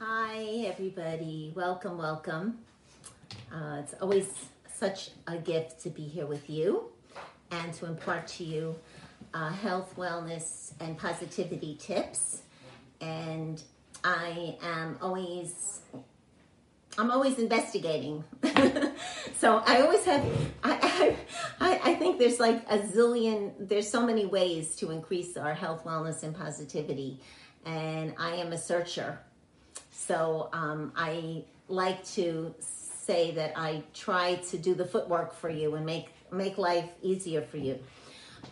Hi, everybody. Welcome, welcome. Uh, it's always such a gift to be here with you and to impart to you uh, health, wellness, and positivity tips. And I am always, I'm always investigating. so I always have, I, I, I think there's like a zillion, there's so many ways to increase our health, wellness, and positivity. And I am a searcher. So um, I like to say that I try to do the footwork for you and make make life easier for you.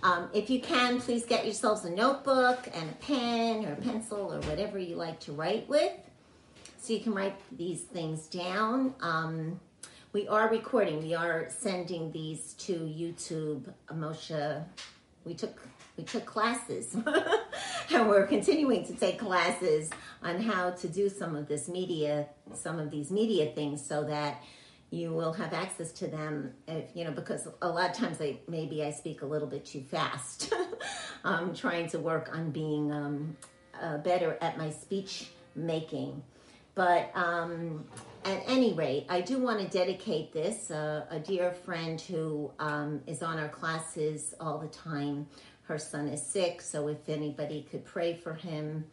Um, if you can, please get yourselves a notebook and a pen or a pencil or whatever you like to write with, so you can write these things down. Um, we are recording. We are sending these to YouTube. Moshe, we took we took classes and we're continuing to take classes on how to do some of this media some of these media things so that you will have access to them if you know because a lot of times I maybe I speak a little bit too fast I'm trying to work on being um, uh, better at my speech making but um, at any rate, I do want to dedicate this. Uh, a dear friend who um, is on our classes all the time. Her son is sick, so if anybody could pray for him.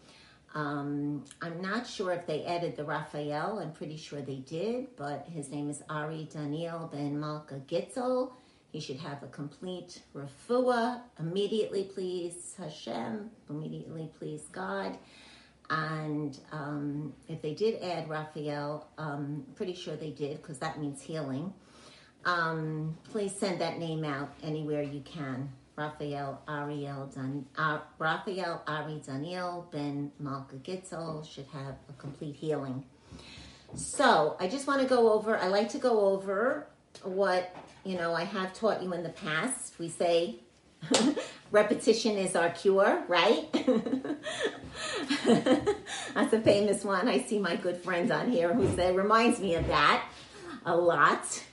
Um, I'm not sure if they added the Raphael. I'm pretty sure they did, but his name is Ari Daniel Ben Malka Gitzel. He should have a complete refuah. Immediately, please Hashem. Immediately, please God. And um, if they did add Raphael, um, pretty sure they did because that means healing. Um, please send that name out anywhere you can. Raphael Ariel Dan, uh, Raphael Ari Daniel Ben Malka Gitzel should have a complete healing. So I just want to go over. I like to go over what you know I have taught you in the past. We say repetition is our cure, right? That's a famous one. I see my good friends on here who say reminds me of that a lot.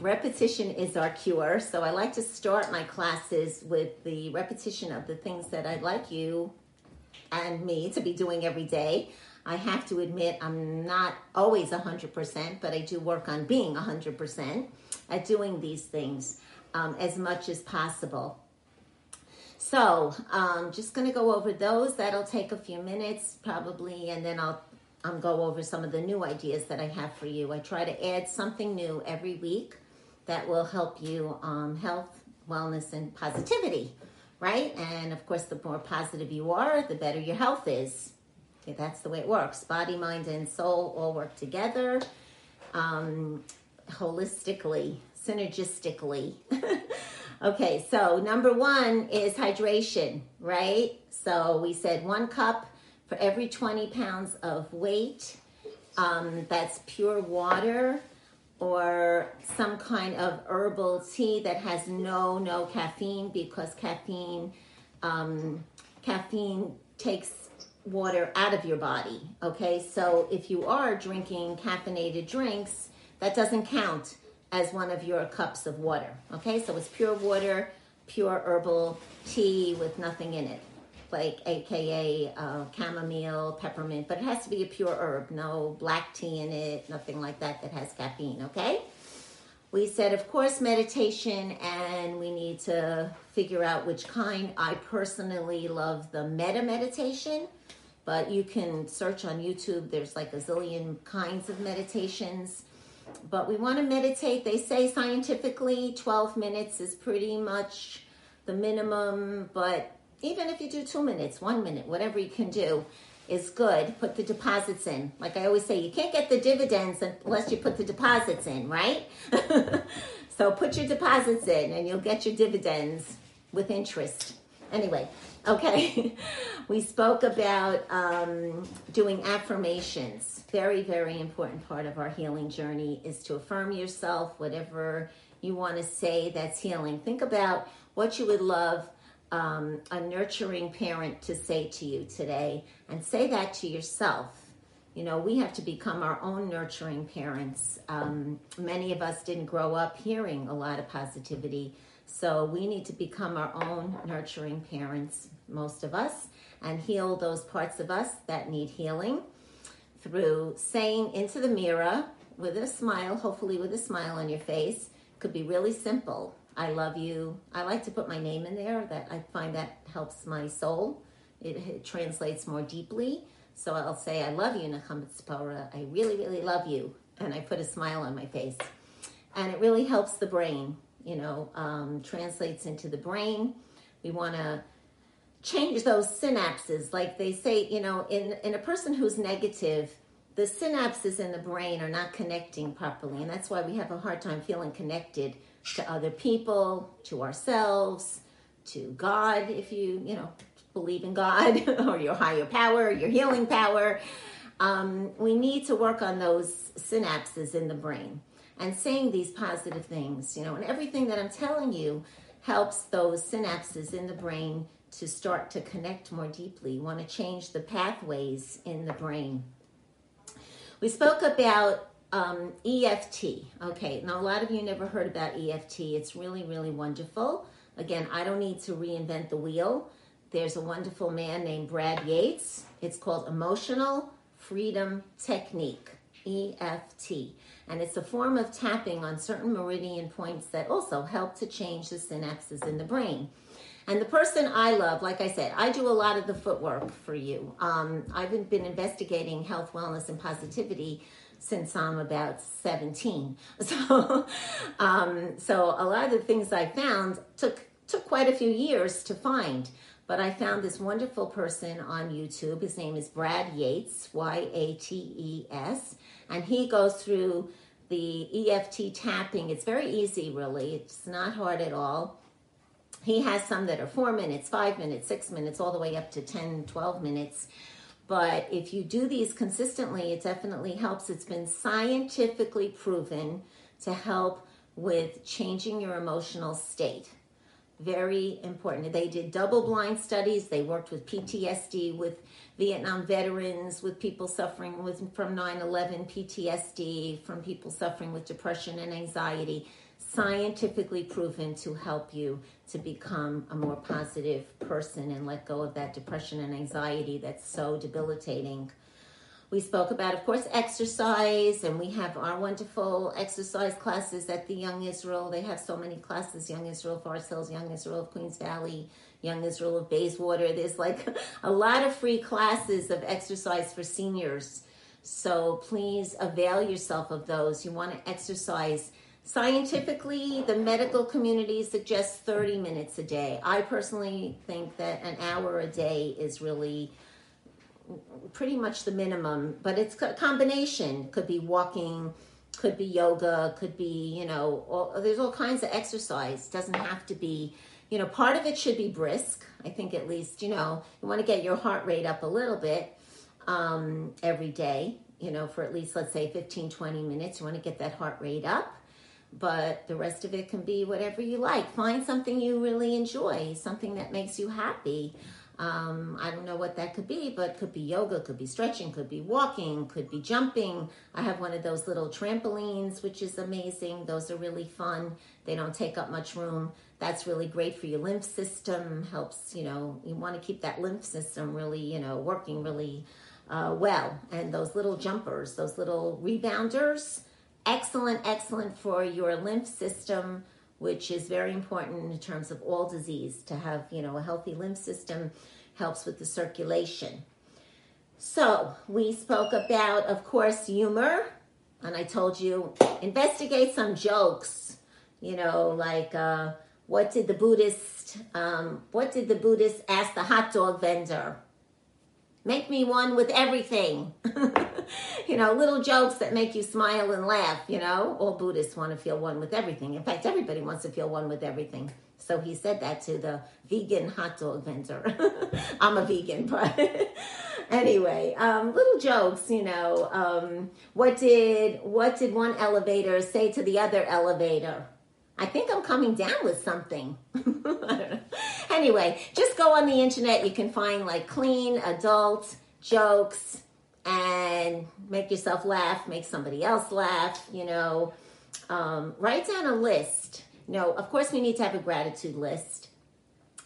Repetition is our cure. So I like to start my classes with the repetition of the things that I'd like you and me to be doing every day. I have to admit, I'm not always 100%, but I do work on being 100% at doing these things um, as much as possible. So, um, just going to go over those. That'll take a few minutes probably, and then I'll um, go over some of the new ideas that I have for you. I try to add something new every week that will help you um, health, wellness, and positivity, right? And of course, the more positive you are, the better your health is. Okay, that's the way it works. Body, mind, and soul all work together um, holistically, synergistically. okay, so number one is hydration, right? So we said one cup for every 20 pounds of weight. Um, that's pure water or some kind of herbal tea that has no no caffeine because caffeine um, caffeine takes water out of your body okay? So if you are drinking caffeinated drinks that doesn't count as one of your cups of water okay? So it's pure water pure herbal tea with nothing in it like aka uh, chamomile, peppermint, but it has to be a pure herb, no black tea in it, nothing like that that has caffeine, okay? We said, of course, meditation, and we need to figure out which kind. I personally love the metta meditation, but you can search on YouTube. There's like a zillion kinds of meditations. But we want to meditate. They say scientifically 12 minutes is pretty much the minimum, but even if you do two minutes, one minute, whatever you can do is good. Put the deposits in. Like I always say, you can't get the dividends unless you put the deposits in, right? so put your deposits in and you'll get your dividends with interest. Anyway, okay, we spoke about um, doing affirmations. Very, very important part of our healing journey is to affirm yourself, whatever you want to say that's healing. Think about what you would love um, a nurturing parent to say to you today, and say that to yourself. You know, we have to become our own nurturing parents. Um, many of us didn't grow up hearing a lot of positivity, so we need to become our own nurturing parents, most of us, and heal those parts of us that need healing. through saying into the mirror with a smile, hopefully with a smile on your face. Could be really simple. I love you. I like to put my name in there. That I find that helps my soul. It, it translates more deeply. So I'll say, I love you, Tzipora. I really, really love you. And I put a smile on my face. And it really helps the brain, you know, um, translates into the brain. We want to change those synapses. Like they say, you know, in, in a person who's negative, the synapses in the brain are not connecting properly. And that's why we have a hard time feeling connected to other people, to ourselves, to God, if you, you know, believe in God or your higher power, your healing power. Um, we need to work on those synapses in the brain and saying these positive things, you know, and everything that I'm telling you helps those synapses in the brain to start to connect more deeply. You want to change the pathways in the brain. We spoke about um, EFT. Okay, now a lot of you never heard about EFT. It's really, really wonderful. Again, I don't need to reinvent the wheel. There's a wonderful man named Brad Yates. It's called Emotional Freedom Technique, EFT. And it's a form of tapping on certain meridian points that also help to change the synapses in the brain. And the person I love, like I said, I do a lot of the footwork for you. Um, I've been, been investigating health, wellness, and positivity since I'm about 17. So, um, so a lot of the things I found took took quite a few years to find. But I found this wonderful person on YouTube. His name is Brad Yates, Y A T E S, and he goes through the EFT tapping. It's very easy, really. It's not hard at all. He has some that are four minutes, five minutes, six minutes, all the way up to 10, 12 minutes. But if you do these consistently, it definitely helps. It's been scientifically proven to help with changing your emotional state. Very important. They did double blind studies. They worked with PTSD, with Vietnam veterans, with people suffering with from 9/11 PTSD, from people suffering with depression and anxiety scientifically proven to help you to become a more positive person and let go of that depression and anxiety that's so debilitating. We spoke about, of course, exercise, and we have our wonderful exercise classes at the Young Israel. They have so many classes Young Israel, Forest Hills, Young Israel of Queens Valley, Young Israel of Bayswater. There's like a lot of free classes of exercise for seniors. So please avail yourself of those. You want to exercise Scientifically, the medical community suggests 30 minutes a day. I personally think that an hour a day is really pretty much the minimum, but it's a combination. Could be walking, could be yoga, could be, you know, all, there's all kinds of exercise. Doesn't have to be, you know, part of it should be brisk. I think at least, you know, you want to get your heart rate up a little bit um, every day, you know, for at least, let's say 15, 20 minutes. You want to get that heart rate up but the rest of it can be whatever you like. Find something you really enjoy, something that makes you happy. Um, I don't know what that could be, but could be yoga, could be stretching, could be walking, could be jumping. I have one of those little trampolines, which is amazing. Those are really fun. They don't take up much room. That's really great for your lymph system. Helps, you know, you want to keep that lymph system really, you know, working really uh, well. And those little jumpers, those little rebounders, excellent, excellent for your lymph system, which is very important in terms of all disease. To have, you know, a healthy lymph system helps with the circulation. So we spoke about, of course, humor, and I told you investigate some jokes. You know, like uh, what did the Buddhist, um, what did the Buddhist ask the hot dog vendor? Make me one with everything. you know, little jokes that make you smile and laugh, you know. All Buddhists want to feel one with everything. In fact, everybody wants to feel one with everything. So he said that to the vegan hot dog vendor. I'm a vegan, but anyway, um, little jokes, you know. Um, what did what did one elevator say to the other elevator? I think I'm coming down with something. I don't know. Anyway, just go on the internet. You can find like clean adult jokes and make yourself laugh, make somebody else laugh, you know. Um, write down a list. No, of course, we need to have a gratitude list.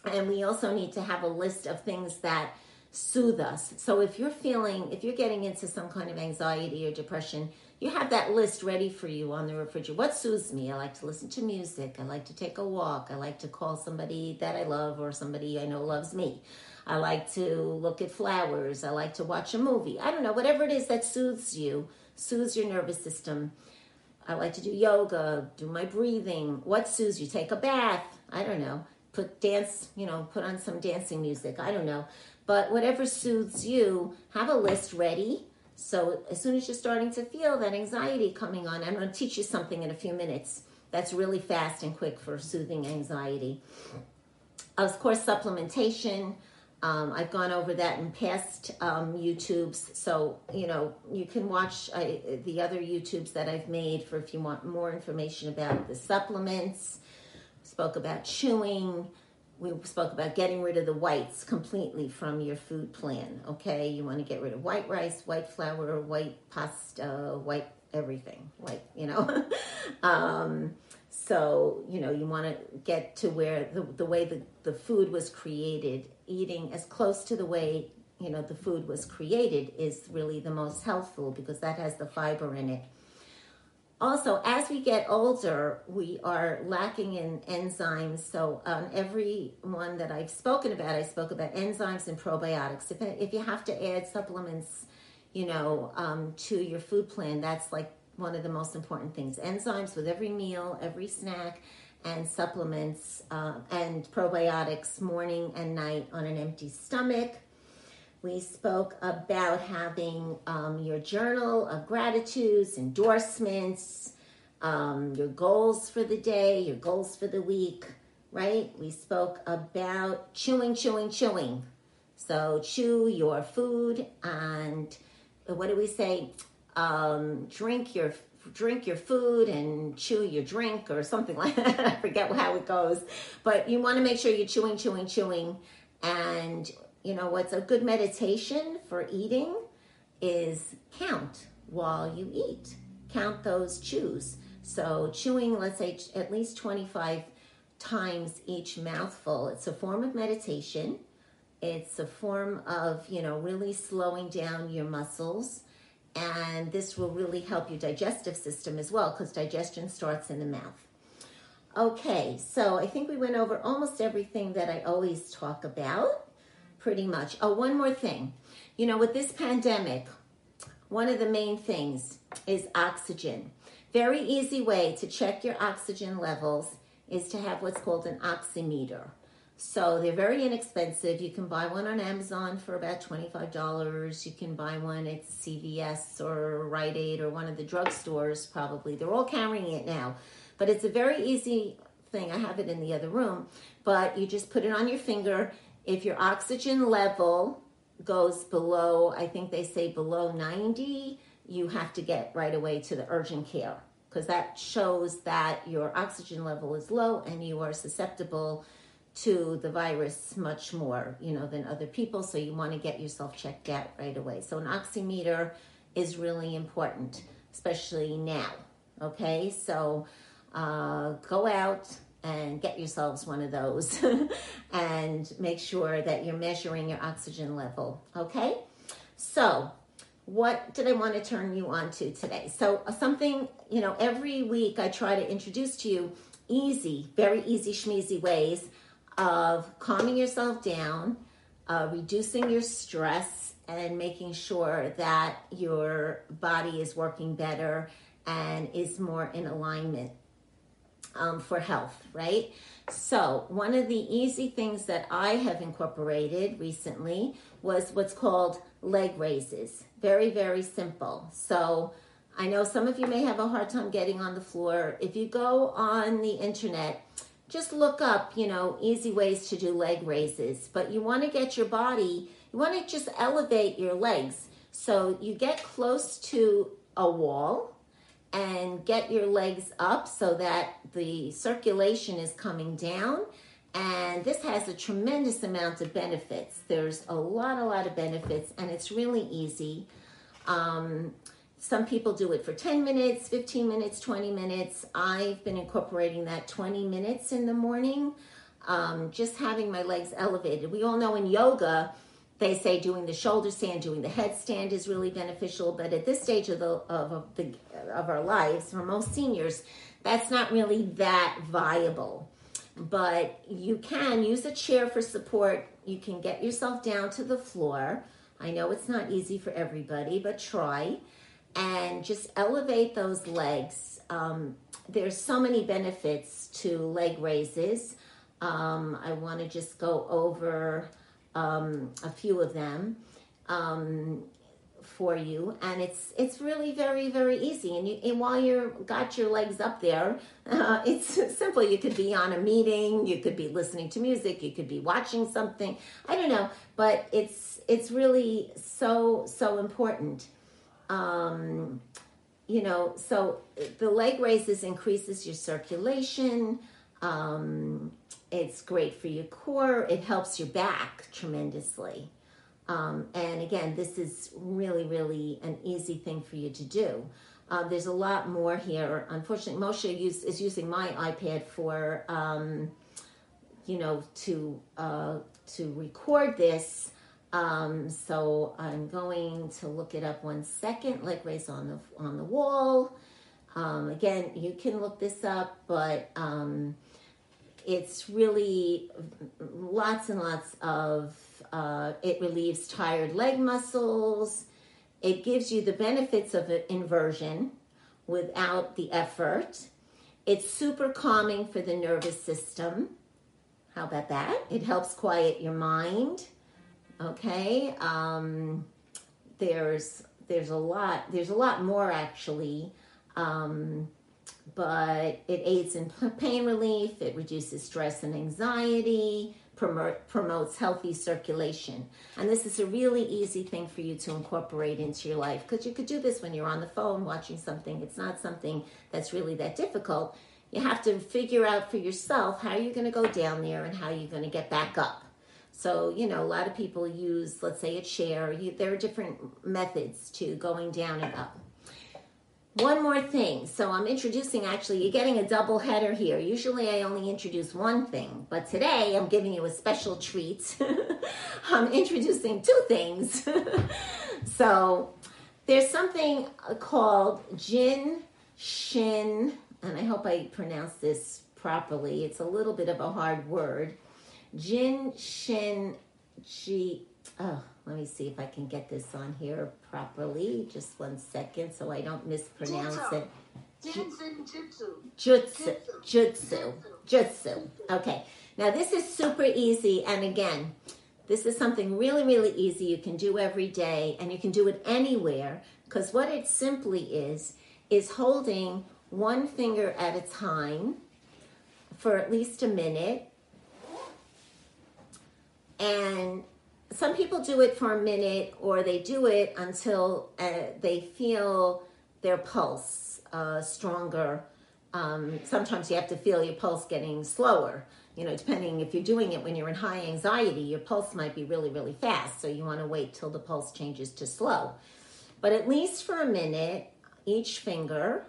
And we also need to have a list of things that soothe us. So if you're feeling, if you're getting into some kind of anxiety or depression, you have that list ready for you on the refrigerator. What soothes me? I like to listen to music. I like to take a walk. I like to call somebody that I love or somebody I know loves me. I like to look at flowers. I like to watch a movie. I don't know, whatever it is that soothes you, soothes your nervous system. I like to do yoga, do my breathing. What soothes you? Take a bath. I don't know. Put dance, you know, put on some dancing music. I don't know. But whatever soothes you, have a list ready. So as soon as you're starting to feel that anxiety coming on, I'm going to teach you something in a few minutes that's really fast and quick for soothing anxiety. Of course, supplementation. Um, I've gone over that in past um, YouTubes, so you know you can watch uh, the other YouTubes that I've made for if you want more information about the supplements. Spoke about chewing. We spoke about getting rid of the whites completely from your food plan. Okay, you want to get rid of white rice, white flour, white pasta, white everything, white. You know. um, so you know you want to get to where the, the way the, the food was created eating as close to the way you know the food was created is really the most healthful because that has the fiber in it also as we get older we are lacking in enzymes so um, every one that i've spoken about i spoke about enzymes and probiotics if, if you have to add supplements you know um, to your food plan that's like one of the most important things enzymes with every meal every snack and supplements uh, and probiotics morning and night on an empty stomach. We spoke about having um, your journal of gratitudes, endorsements, um, your goals for the day, your goals for the week, right? We spoke about chewing, chewing, chewing. So, chew your food and what do we say? Um, drink your drink your food and chew your drink or something like that. I forget how it goes. But you want to make sure you're chewing, chewing, chewing. And you know what's a good meditation for eating is count while you eat. Count those chews. So chewing, let's say at least 25 times each mouthful. It's a form of meditation. It's a form of, you know, really slowing down your muscles and this will really help your digestive system as well because digestion starts in the mouth. Okay, so I think we went over almost everything that I always talk about, pretty much. Oh, one more thing. You know, with this pandemic, one of the main things is oxygen. Very easy way to check your oxygen levels is to have what's called an oximeter. So they're very inexpensive. You can buy one on Amazon for about $25. You can buy one at CVS or Rite Aid or one of the drugstores, probably. They're all carrying it now. But it's a very easy thing. I have it in the other room. But you just put it on your finger. If your oxygen level goes below, I think they say below 90, you have to get right away to the urgent care because that shows that your oxygen level is low and you are susceptible to the virus much more, you know, than other people. So you want to get yourself checked out right away. So an oximeter is really important, especially now. Okay, so uh, go out and get yourselves one of those and make sure that you're measuring your oxygen level. Okay, so what did I want to turn you on to today? So, uh, something, you know, every week I try to introduce to you easy, very easy, schmeezy ways of calming yourself down, uh, reducing your stress, and making sure that your body is working better and is more in alignment um, for health, right? So, one of the easy things that I have incorporated recently was what's called leg raises. Very, very simple. So, I know some of you may have a hard time getting on the floor. If you go on the internet, just look up, you know, easy ways to do leg raises. But you want to get your body, you want to just elevate your legs. So you get close to a wall and get your legs up so that the circulation is coming down. And this has a tremendous amount of benefits. There's a lot, a lot of benefits, and it's really easy. Um, some people do it for 10 minutes, 15 minutes, 20 minutes. I've been incorporating that 20 minutes in the morning, um, just having my legs elevated. We all know in yoga, they say doing the shoulder stand, doing the headstand is really beneficial. But at this stage of the of, the of our lives, for most seniors, that's not really that viable. But you can use a chair for support. You can get yourself down to the floor. I know it's not easy for everybody, but try and just elevate those legs. Um, there's so many benefits to leg raises. Um, I want to just go over um, a few of them um, for you, and it's it's really very very easy. And, you, and while you're got your legs up there, uh, it's simple. You could be on a meeting, you could be listening to music, you could be watching something. I don't know, but it's it's really so so important. Um, you know, so the leg raises increases your circulation. Um, it's great for your core. It helps your back tremendously. Um, and again, this is really, really an easy thing for you to do. Uh, there's a lot more here. Unfortunately, Moshe use, is using my iPad for, um, you know, to uh, to record this. Um, so I'm going to look it up one second. Leg raise on the on the wall. Um, again, you can look this up, but um, it's really lots and lots of uh, it relieves tired leg muscles. It gives you the benefits of inversion without the effort. It's super calming for the nervous system. How about that? It helps quiet your mind. Okay um, there's there's a lot there's a lot more actually. Um, but it aids in pain relief, it reduces stress and anxiety, promote, promotes healthy circulation. And this is a really easy thing for you to incorporate into your life because you could do this when you're on the phone watching something. It's not something that's really that difficult. You have to figure out for yourself how you're going to go down there and how you're going to get back up. So, you know, a lot of people use, let's say, a chair. You, there are different methods to going down and up. One more thing. So I'm introducing actually, you're getting a double header here. Usually I only introduce one thing, but today I'm giving you a special treat. I'm introducing two things. so there's something called Jin Shin, and I hope I pronounce this properly. It's a little bit of a hard word. Jin Shin Ji. Oh, let me see if I can get this on here properly. Just one second so I don't mispronounce it. Jutsu. Jutsu. Jutsu. Jutsu. Okay. Now this is super easy. And again, this is something really, really easy you can do every day and you can do it anywhere because what it simply is, is holding one finger at a time for at least a minute and some people do it for a minute or they do it until uh, they feel their pulse uh, stronger. Um, sometimes you have to feel your pulse getting slower. You know, depending if you're doing it when you're in high anxiety, your pulse might be really, really fast. So you want to wait till the pulse changes to slow. But at least for a minute, each finger,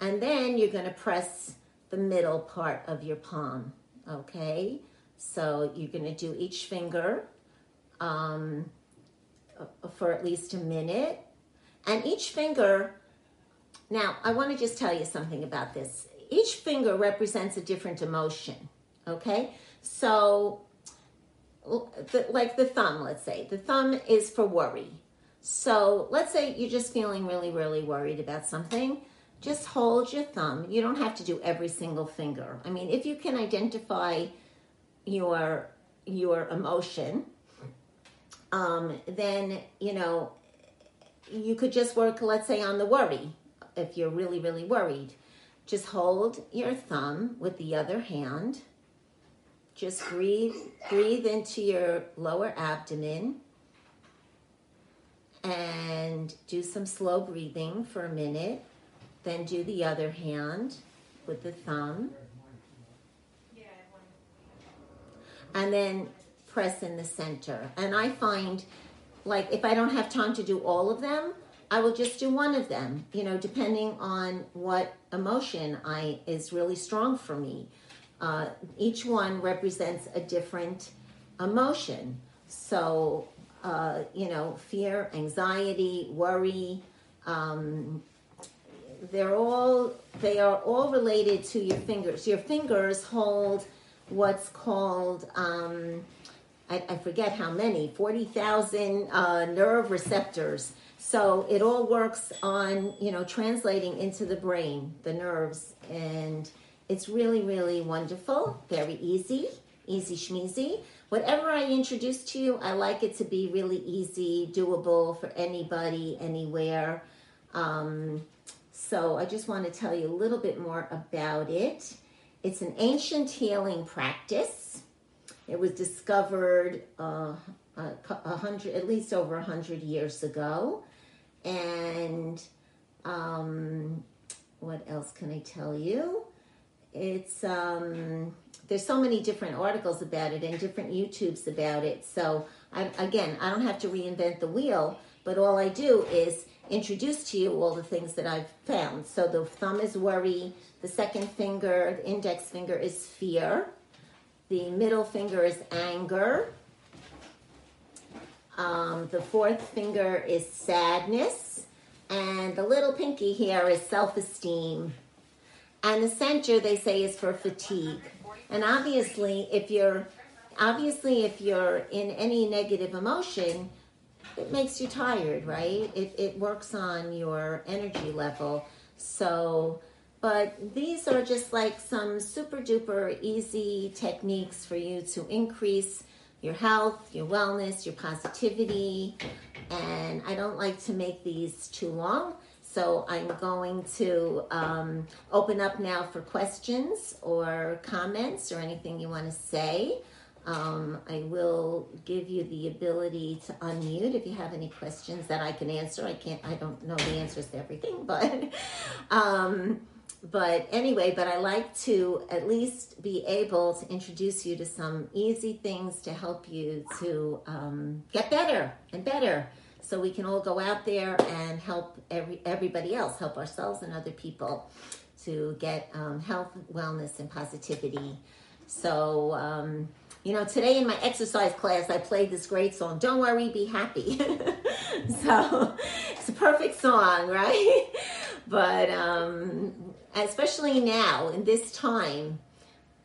and then you're going to press the middle part of your palm. Okay? So you're going to do each finger um, for at least a minute. And each finger, now I want to just tell you something about this. Each finger represents a different emotion, okay? So, like the thumb, let's say, the thumb is for worry. So, let's say you're just feeling really, really worried about something. Just hold your thumb. You don't have to do every single finger. I mean, if you can identify your your emotion um, then you know you could just work, let's say, on the worry. If you're really, really worried, just hold your thumb with the other hand. Just breathe, breathe into your lower abdomen and do some slow breathing for a minute. Then do the other hand with the thumb. And then press in the center. And I find like if I don't have time to do all of them, I will just do one of them, you know, depending on what emotion I is really strong for me. Uh, each one represents a different emotion. So uh, you know, fear, anxiety, worry. Um, they're all they are all related to your fingers. Your fingers hold what's called um, I, I forget how many forty thousand uh, nerve receptors. So it all works on you know translating into the brain, the nerves, and it's really really wonderful, very easy, easy schmeezy. Whatever I introduce to you, I like it to be really easy, doable for anybody, anywhere. Um, so I just want to tell you a little bit more about it. It's an ancient healing practice. It was discovered uh, a, hundred, at least over a hundred years ago, and um, what else can I tell you? It's um, there's so many different articles about it and different YouTubes about it. So I, again, I don't have to reinvent the wheel, but all I do is introduce to you all the things that I've found. So the thumb is worry, the second finger, the index finger is fear, the middle finger is anger, um, the fourth finger is sadness, and the little pinky here is self esteem. And the center, they say, is for fatigue. And obviously, if you're obviously if you're in any negative emotion, it makes you tired, right? It, it works on your energy level. So, but these are just like some super duper easy techniques for you to increase your health, your wellness, your positivity. And I don't like to make these too long. So I'm going to um, open up now for questions or comments or anything you want to say. Um, I will give you the ability to unmute if you have any questions that I can answer. I can't, I don't know the answers to everything, but, um, but anyway, but I like to at least be able to introduce you to some easy things to help you to um, get better and better. So we can all go out there and help every everybody else, help ourselves and other people to get um, health, wellness, and positivity. So um, you know, today in my exercise class, I played this great song, Don't Worry, Be Happy. so it's a perfect song, right? But um, especially now, in this time,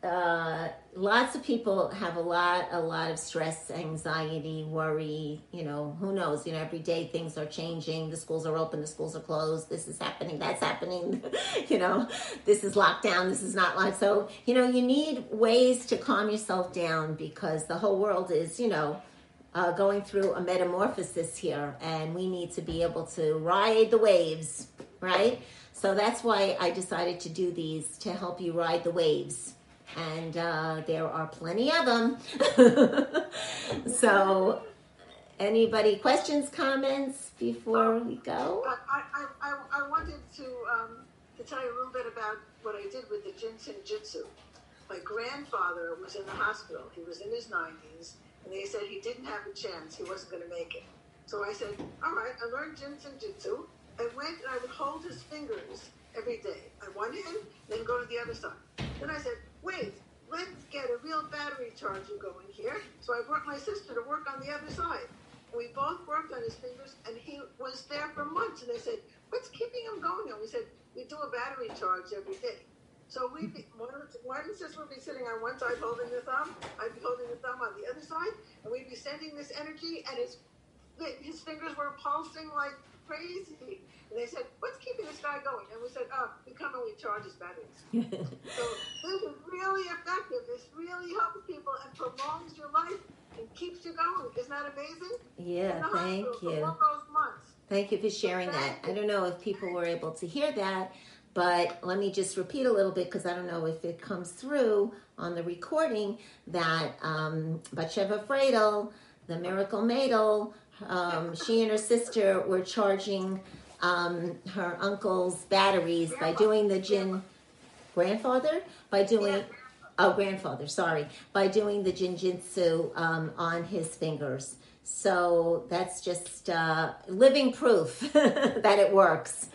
uh, lots of people have a lot, a lot of stress, anxiety, worry. You know, who knows? You know, every day things are changing. The schools are open, the schools are closed. This is happening, that's happening. you know, this is lockdown, this is not locked. So, you know, you need ways to calm yourself down because the whole world is, you know, uh, going through a metamorphosis here, and we need to be able to ride the waves, right? So that's why I decided to do these to help you ride the waves and uh, there are plenty of them. so, anybody questions, comments before we go? I, I, I, I wanted to um, to tell you a little bit about what I did with the Jinsen Jitsu. My grandfather was in the hospital. He was in his 90s, and they said he didn't have a chance. He wasn't going to make it. So I said, all right, I learned Jinsen Jitsu. I went and I would hold his fingers every day. On one hand, then go to the other side. Then I said, wait, let's get a real battery charger going here. So I brought my sister to work on the other side. We both worked on his fingers, and he was there for months. And they said, what's keeping him going? And we said, we do a battery charge every day. So we, one, sister would be sitting on one side holding the thumb, I'd be holding the thumb on the other side, and we'd be sending this energy, and his his fingers were pulsing like crazy. And they said, what's keeping this guy going? And we said, oh, we come and we charge his batteries. so this is really effective. This really helps people and prolongs your life and keeps you going. Isn't that amazing? Yeah, thank you. Thank you for sharing so that. You. I don't know if people were able to hear that, but let me just repeat a little bit because I don't know if it comes through on the recording that um, Batsheva Freidel, the Miracle Madel, um, she and her sister were charging um, her uncle's batteries by doing the jin grandfather by doing oh grandfather sorry by doing the jinjitsu um, on his fingers. So that's just uh, living proof that it works.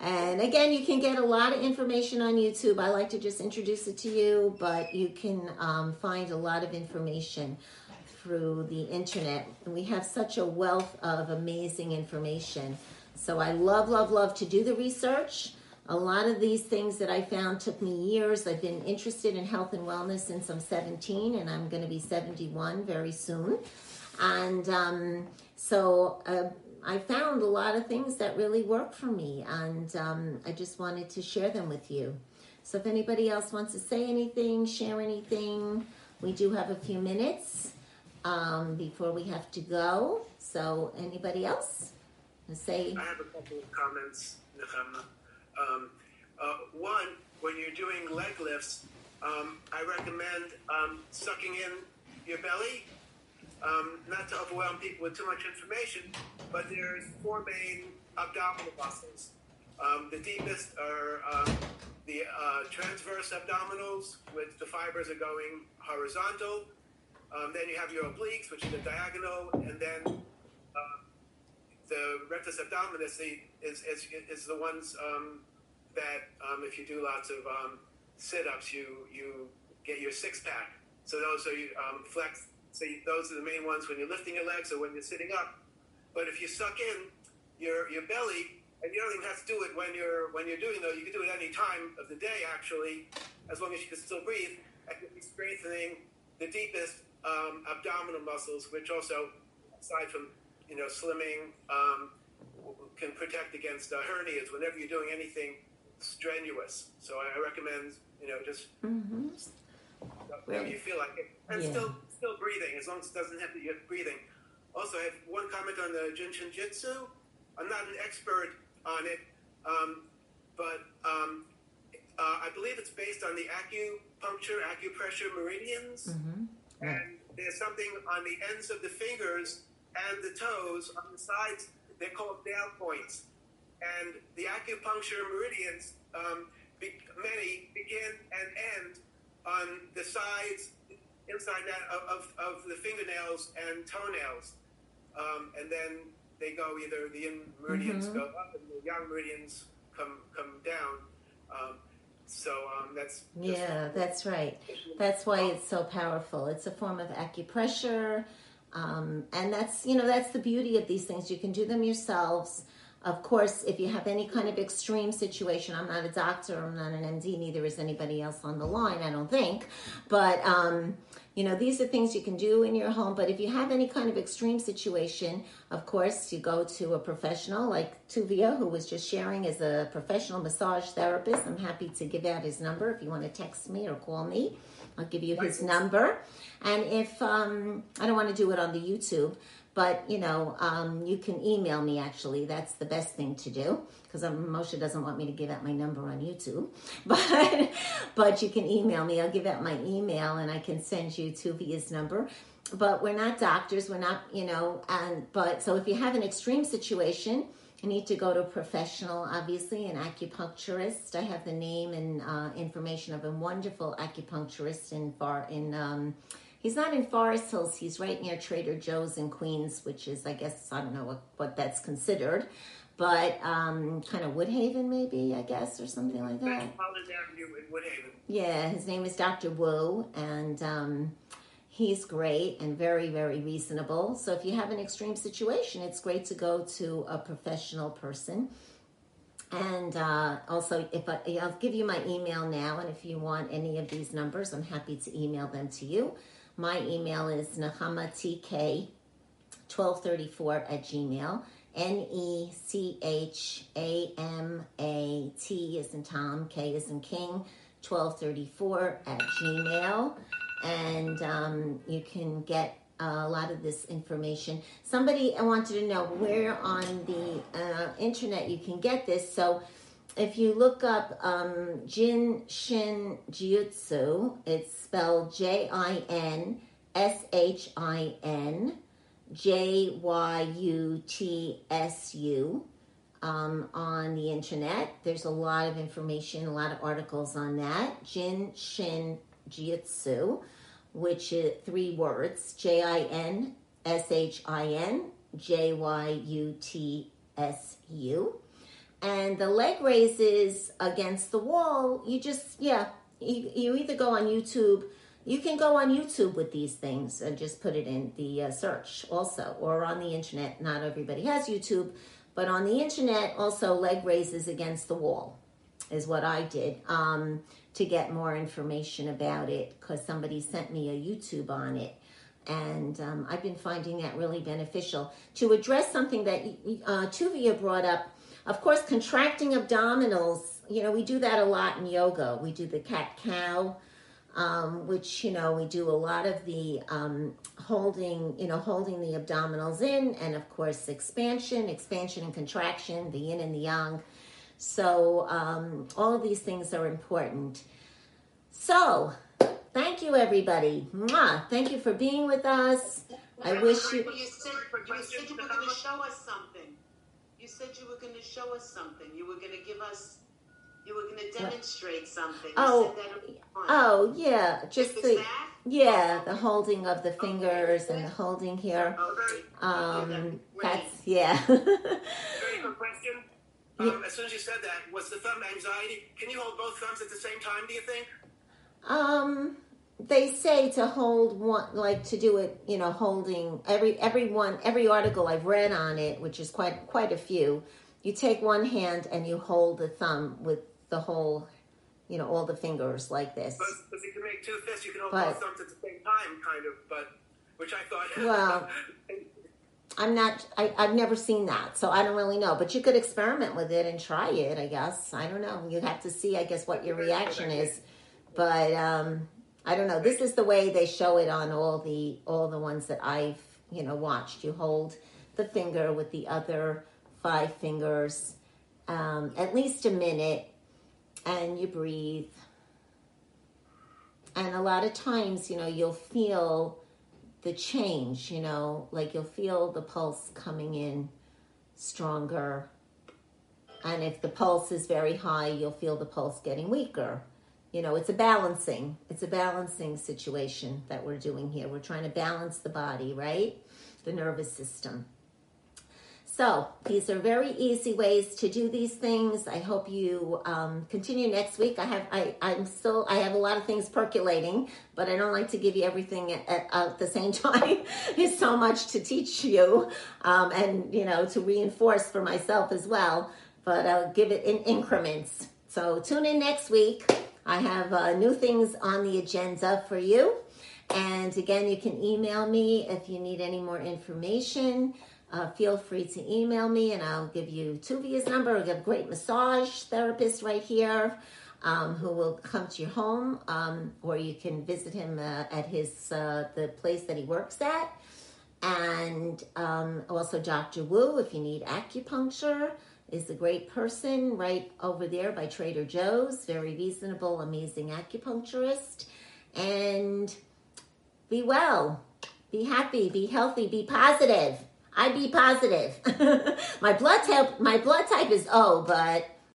And again you can get a lot of information on youtube. I like to just introduce it to you but you can um, find a lot of information through the internet. We have such a wealth of amazing information. So I love, love, love to do the research. A lot of these things that I found took me years. I've been interested in health and wellness since I'm 17, and I'm going to be 71 very soon. And um, so uh, I found a lot of things that really work for me, and um, I just wanted to share them with you. So if anybody else wants to say anything, share anything, we do have a few minutes um, before we have to go. So anybody else? Say. I have a couple of comments, Nechama. Um, uh, one, when you're doing leg lifts, um, I recommend um, sucking in your belly. Um, not to overwhelm people with too much information, but there's four main abdominal muscles. Um, the deepest are the uh, transverse abdominals, which the fibers are going horizontal. Um, then you have your obliques, which is the diagonal, and then uh, the rectus abdominis is, is, is the ones um, that, um, if you do lots of um, sit-ups, you you get your six pack. So those are you um, flex. So you, those are the main ones when you're lifting your legs or when you're sitting up. But if you suck in your your belly and you don't even have to do it when you're when you're doing though. You can do it any time of the day, actually, as long as you can still breathe. And you'll be strengthening the deepest um, abdominal muscles, which also, aside from you know slimming, um, can protect against uh, hernias whenever you're doing anything strenuous. So I, recommend you know just mm-hmm. whenever you feel like it, and yeah. still still breathing as long as it doesn't have to get breathing. Also, I have one comment on the Jin Shin Jitsu. I'm not an expert on it, um, but um, uh, I believe it's based on the acupuncture, acupressure meridians, mm-hmm. And there's something on the ends of the fingers and the toes on the sides. They're called nail points, and the acupuncture meridians, um, be, many begin and end on the sides inside that of, of, of the fingernails and toenails, um, and then they go either the meridians mm-hmm. go up and the yang meridians come come down. Um, so um, that's yeah, that's right. That's why it's so powerful. It's a form of acupressure, um, and that's you know that's the beauty of these things. You can do them yourselves. Of course, if you have any kind of extreme situation, I'm not a doctor, I'm not an MD, neither is anybody else on the line, I don't think. But um, you know, these are things you can do in your home, but if you have any kind of extreme situation, of course, you go to a professional like Tuvia, who was just sharing as a professional massage therapist. I'm happy to give out his number if you want to text me or call me. I'll give you his number. And if um, I don't want to do it on the YouTube, but you know, um, you can email me. Actually, that's the best thing to do because Moshe doesn't want me to give out my number on YouTube. But but you can email me. I'll give out my email and I can send you Tuvia's number. But we're not doctors. We're not, you know. And but so if you have an extreme situation, you need to go to a professional, obviously, an acupuncturist. I have the name and uh, information of a wonderful acupuncturist in far in. Um, He's not in Forest Hills. He's right near Trader Joe's in Queens, which is, I guess, I don't know what, what that's considered, but um, kind of Woodhaven, maybe, I guess, or something like that. Avenue in Woodhaven. Yeah, his name is Dr. Wu, and um, he's great and very, very reasonable. So if you have an extreme situation, it's great to go to a professional person. And uh, also, if I, I'll give you my email now, and if you want any of these numbers, I'm happy to email them to you. My email is nechamatk1234 at gmail. N E C H A M A T is in Tom, K is in King, 1234 at gmail. And um, you can get a lot of this information. Somebody I wanted to know where on the uh, internet you can get this. So if you look up um, Jin Shin Jyutsu, it's spelled J I N S H I N J Y U T S U um, on the internet. There's a lot of information, a lot of articles on that. Jin Shin Jyutsu, which is three words J I N S H I N J Y U T S U and the leg raises against the wall, you just, yeah, you, you either go on YouTube, You can go on YouTube with these things and just put it in the uh, search also, or on the internet. Not everybody has YouTube, but on the internet, also leg raises against the wall is what I did um, to get more information about it because somebody sent me a YouTube on it. And um, I've been finding that really beneficial. To address something that uh, Tuvia brought up, of course, contracting abdominals, you know, we do that a lot in yoga. We do the cat cow um, which you know we do a lot of the um, holding, you know, holding the abdominals in, and of course expansion, expansion and contraction, the yin and the yang. So um, all of these things are important. So thank you, everybody. Mwah. Thank you for being with us. I wish you. You said, you said you were going to show us something. You said you were going to show us something. You were going to give us you were going to demonstrate something. You Oh, said that Oh yeah, just the that? yeah the holding of the fingers and the holding here. Okay. Um, Great. that's yeah. Very quick question. Um, as soon as you said that, was the thumb anxiety? Can you hold both thumbs at the same time? Do you think? Um, they say to hold one, like to do it, you know, holding every every one every article I've read on it, which is quite quite a few. You take one hand and you hold the thumb with the whole, you know, all the fingers like this. But if you can make two fists, you can hold But- both thumbs at the same time, kind of. But which I thought. Well, I'm not. I, I've never seen that, so I don't really know. But you could experiment with it and try it. I guess I don't know. You have to see, I guess, what your reaction is. But um, I don't know. This is the way they show it on all the all the ones that I've you know watched. You hold the finger with the other five fingers um, at least a minute, and you breathe. And a lot of times, you know, you'll feel the change, you know, like you'll feel the pulse coming in stronger. And if the pulse is very high, you'll feel the pulse getting weaker. You know, it's a balancing, it's a balancing situation that we're doing here. We're trying to balance the body, right? The nervous system. So these are very easy ways to do these things. I hope you um, continue next week. I have I I'm still I have a lot of things percolating, but I don't like to give you everything at, at, at the same time. There's so much to teach you, um, and you know to reinforce for myself as well. But I'll give it in increments. So tune in next week. I have uh, new things on the agenda for you. And again, you can email me if you need any more information. Uh, feel free to email me and I'll give you Tuvia's number. We have a great massage therapist right here um, who will come to your home um, or you can visit him uh, at his uh, the place that he works at. And um, also Dr. Wu, if you need acupuncture, is a great person right over there by Trader Joe's. Very reasonable, amazing acupuncturist. And be well, be happy, be healthy, be positive. I be positive. my blood type, my blood type is O, but